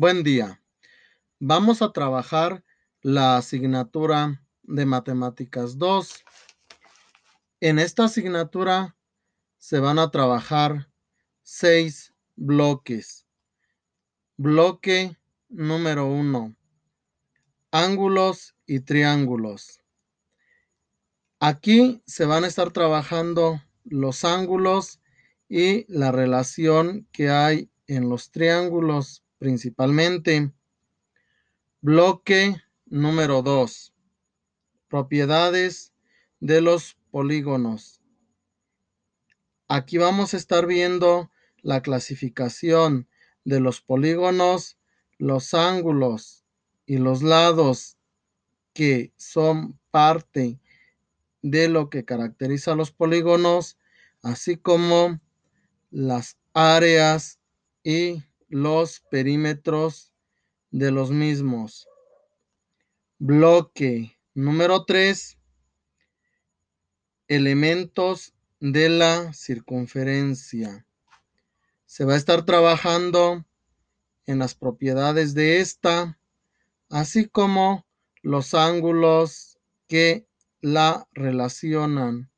Buen día. Vamos a trabajar la asignatura de Matemáticas 2. En esta asignatura se van a trabajar seis bloques. Bloque número 1. Ángulos y triángulos. Aquí se van a estar trabajando los ángulos y la relación que hay en los triángulos principalmente. Bloque número 2. Propiedades de los polígonos. Aquí vamos a estar viendo la clasificación de los polígonos, los ángulos y los lados que son parte de lo que caracteriza a los polígonos, así como las áreas y los perímetros de los mismos. Bloque número 3. Elementos de la circunferencia. Se va a estar trabajando en las propiedades de esta, así como los ángulos que la relacionan.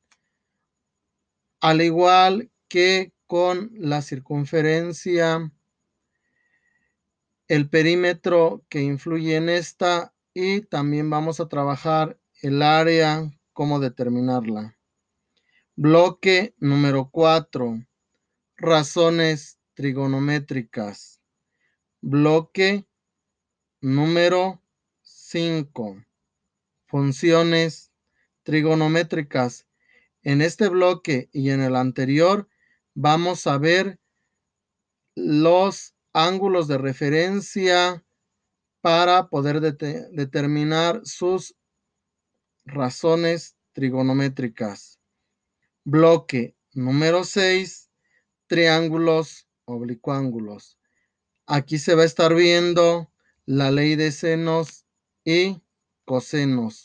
Al igual que con la circunferencia el perímetro que influye en esta y también vamos a trabajar el área, cómo determinarla. Bloque número 4. Razones trigonométricas. Bloque número 5. Funciones trigonométricas. En este bloque y en el anterior vamos a ver los ángulos de referencia para poder determinar sus razones trigonométricas. Bloque número 6, triángulos oblicuángulos. Aquí se va a estar viendo la ley de senos y cosenos.